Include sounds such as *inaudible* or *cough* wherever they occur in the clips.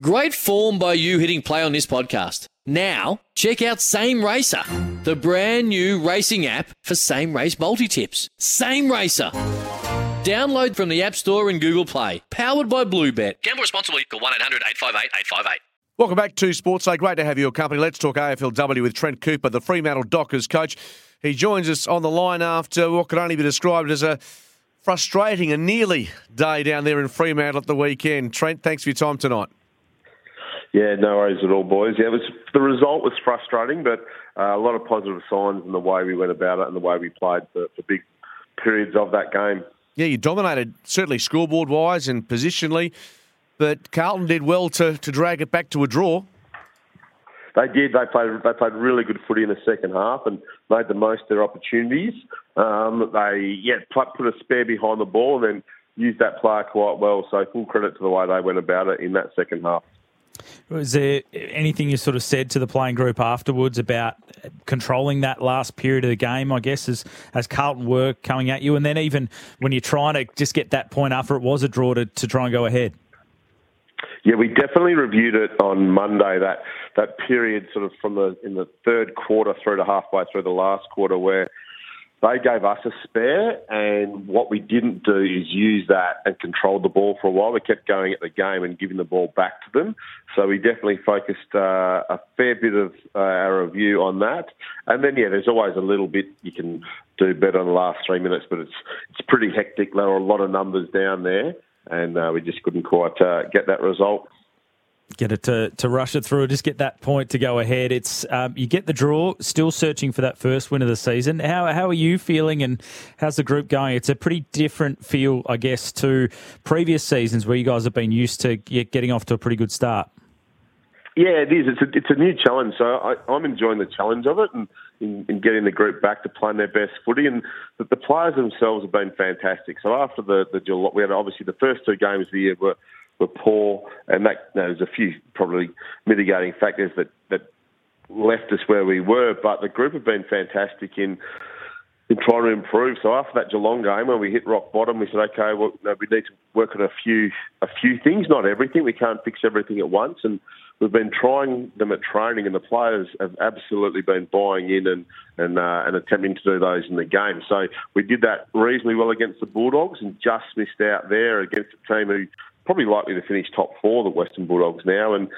Great form by you hitting play on this podcast. Now, check out Same Racer, the brand new racing app for same race multi tips. Same Racer. Download from the App Store and Google Play. Powered by Bluebet. Gamble responsibly. Call 1 800 858 858. Welcome back to Sports Day. Great to have your company. Let's talk AFLW with Trent Cooper, the Fremantle Dockers coach. He joins us on the line after what could only be described as a frustrating and nearly day down there in Fremantle at the weekend. Trent, thanks for your time tonight. Yeah, no worries at all, boys. Yeah, it was the result was frustrating, but uh, a lot of positive signs in the way we went about it and the way we played for, for big periods of that game. Yeah, you dominated certainly scoreboard wise and positionally, but Carlton did well to, to drag it back to a draw. They did. They played. They played really good footy in the second half and made the most of their opportunities. Um, they yeah put a spare behind the ball and then used that player quite well. So full credit to the way they went about it in that second half. Was there anything you sort of said to the playing group afterwards about controlling that last period of the game, I guess, as, as Carlton were coming at you? And then even when you're trying to just get that point after it was a draw to, to try and go ahead? Yeah, we definitely reviewed it on Monday. That that period, sort of from the in the third quarter through to halfway through the last quarter, where they gave us a spare, and what we didn't do is use that and control the ball for a while. We kept going at the game and giving the ball back to them. So we definitely focused uh, a fair bit of uh, our review on that. And then, yeah, there's always a little bit you can do better in the last three minutes, but it's it's pretty hectic. There are a lot of numbers down there, and uh, we just couldn't quite uh, get that result get it to, to rush it through, just get that point to go ahead. It's um, you get the draw, still searching for that first win of the season. How how are you feeling, and how's the group going? It's a pretty different feel, I guess, to previous seasons where you guys have been used to getting off to a pretty good start. Yeah, it is. It's a, it's a new challenge, so I, I'm enjoying the challenge of it and in, in getting the group back to playing their best footy. And the, the players themselves have been fantastic. So after the the we had obviously the first two games of the year were were poor, and that you know, there's a few probably mitigating factors that that left us where we were. But the group have been fantastic in in trying to improve. So after that Geelong game, when we hit rock bottom, we said, okay, well, we need to work on a few a few things, not everything. We can't fix everything at once, and we've been trying them at training, and the players have absolutely been buying in and and uh, and attempting to do those in the game. So we did that reasonably well against the Bulldogs, and just missed out there against a team who probably likely to finish top four, the Western Bulldogs now. And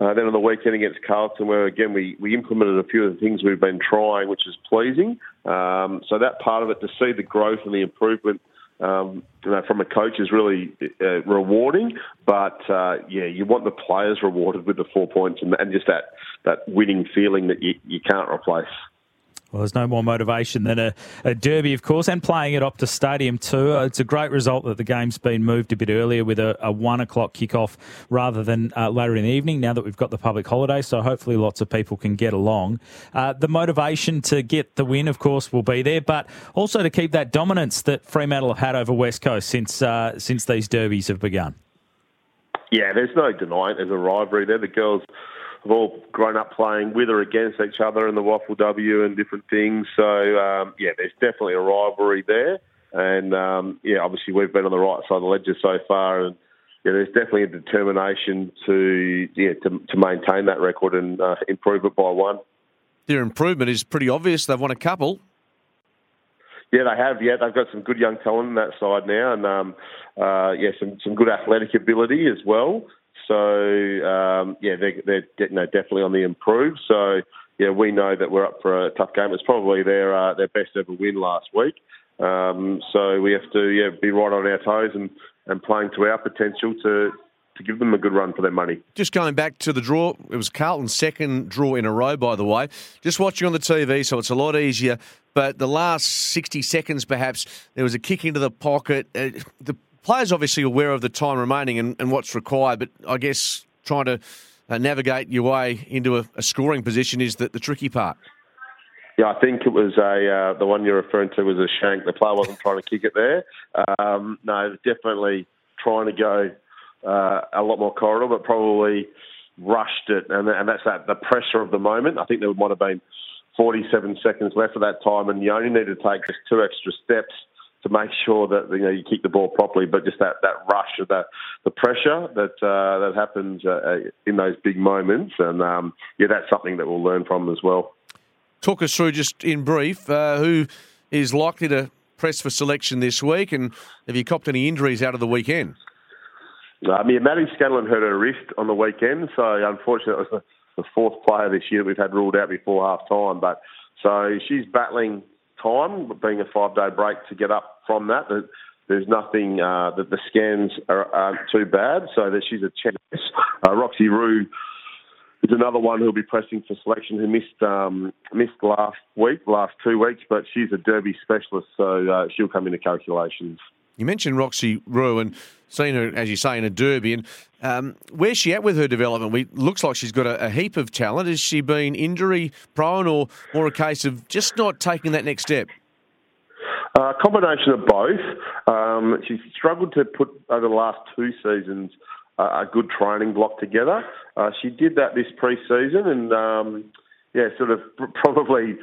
uh, then on the weekend against Carlton, where again we, we implemented a few of the things we've been trying, which is pleasing. Um, so that part of it, to see the growth and the improvement um, you know, from a coach is really uh, rewarding. But uh, yeah, you want the players rewarded with the four points and, and just that, that winning feeling that you, you can't replace. Well, there's no more motivation than a, a, derby, of course, and playing at Optus Stadium too. Uh, it's a great result that the game's been moved a bit earlier with a, a one o'clock kickoff rather than uh, later in the evening. Now that we've got the public holiday, so hopefully lots of people can get along. Uh, the motivation to get the win, of course, will be there, but also to keep that dominance that Fremantle have had over West Coast since uh, since these derbies have begun. Yeah, there's no denying there's a rivalry there. The girls have all grown up playing with or against each other in the WAFLW and different things. So um, yeah, there's definitely a rivalry there, and um, yeah, obviously we've been on the right side of the ledger so far, and yeah, there's definitely a determination to yeah to, to maintain that record and uh, improve it by one. Their improvement is pretty obvious. They've won a couple. Yeah, they have. Yeah, they've got some good young talent on that side now, and um, uh, yeah, some some good athletic ability as well. So um, yeah, they're, they're you know, definitely on the improve. So yeah, we know that we're up for a tough game. It's probably their uh, their best ever win last week. Um, so we have to yeah be right on our toes and, and playing to our potential to to give them a good run for their money. Just going back to the draw, it was Carlton's second draw in a row, by the way. Just watching on the TV, so it's a lot easier. But the last 60 seconds, perhaps, there was a kick into the pocket. Uh, the players obviously aware of the time remaining and, and what's required, but I guess trying to uh, navigate your way into a, a, scoring position is the, the tricky part. Yeah, I think it was a uh, the one you're referring to was a shank. The player wasn't trying to kick it there. Um, no, definitely trying to go uh, a lot more corridor, but probably rushed it, and, and that's that the pressure of the moment. I think there might have been 47 seconds left of that time, and you only need to take just two extra steps to make sure that you know you kick the ball properly. But just that, that rush of that the pressure that uh, that happens uh, uh, in those big moments, and um, yeah, that's something that we'll learn from as well. Talk us through just in brief uh, who is likely to press for selection this week, and have you copped any injuries out of the weekend? I mean, Maddie Scanlon hurt her wrist on the weekend, so unfortunately it was the, the fourth player this year we've had ruled out before half time. But so she's battling time, being a five day break to get up from that. There's nothing uh, that the scans are, aren't too bad, so that she's a chance. Uh, Roxy Roux is another one who'll be pressing for selection who missed um, missed last week, last two weeks, but she's a derby specialist, so uh, she'll come into calculations. You mentioned Roxy Roux and seen her, as you say, in a derby. And um, where's she at with her development? We looks like she's got a, a heap of talent. Has she been injury prone, or more a case of just not taking that next step? A uh, combination of both. Um, she's struggled to put over the last two seasons uh, a good training block together. Uh, she did that this pre-season, and um, yeah, sort of *laughs* probably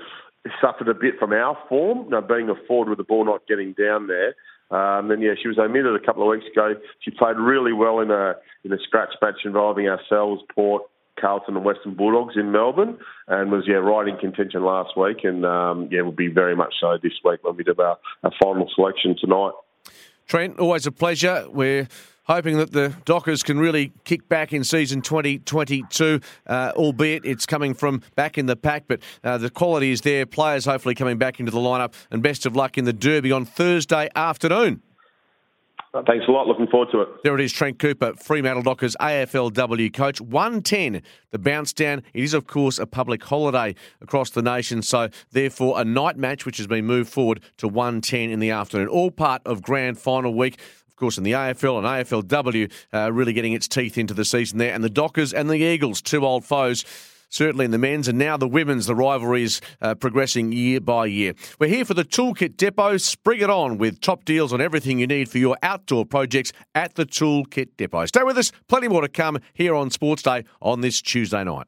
suffered a bit from our form, you know, being a forward with the ball not getting down there. Um, and yeah, she was omitted a couple of weeks ago. She played really well in a in a scratch match involving ourselves, Port, Carlton, and Western Bulldogs in Melbourne, and was yeah right in contention last week, and um, yeah will be very much so this week when we do our, our final selection tonight. Trent, always a pleasure. We're hoping that the Dockers can really kick back in season 2022, uh, albeit it's coming from back in the pack, but uh, the quality is there. Players hopefully coming back into the lineup, and best of luck in the Derby on Thursday afternoon. Thanks a lot. Looking forward to it. There it is, Trent Cooper, Fremantle Dockers AFLW coach. 110, the bounce down. It is, of course, a public holiday across the nation, so therefore a night match which has been moved forward to 110 in the afternoon. All part of grand final week course, in the AFL and AFLW, uh, really getting its teeth into the season there. And the Dockers and the Eagles, two old foes certainly in the men's, and now the women's. The rivalry is uh, progressing year by year. We're here for the Toolkit Depot. Spring it on with top deals on everything you need for your outdoor projects at the Toolkit Depot. Stay with us. Plenty more to come here on Sports Day on this Tuesday night.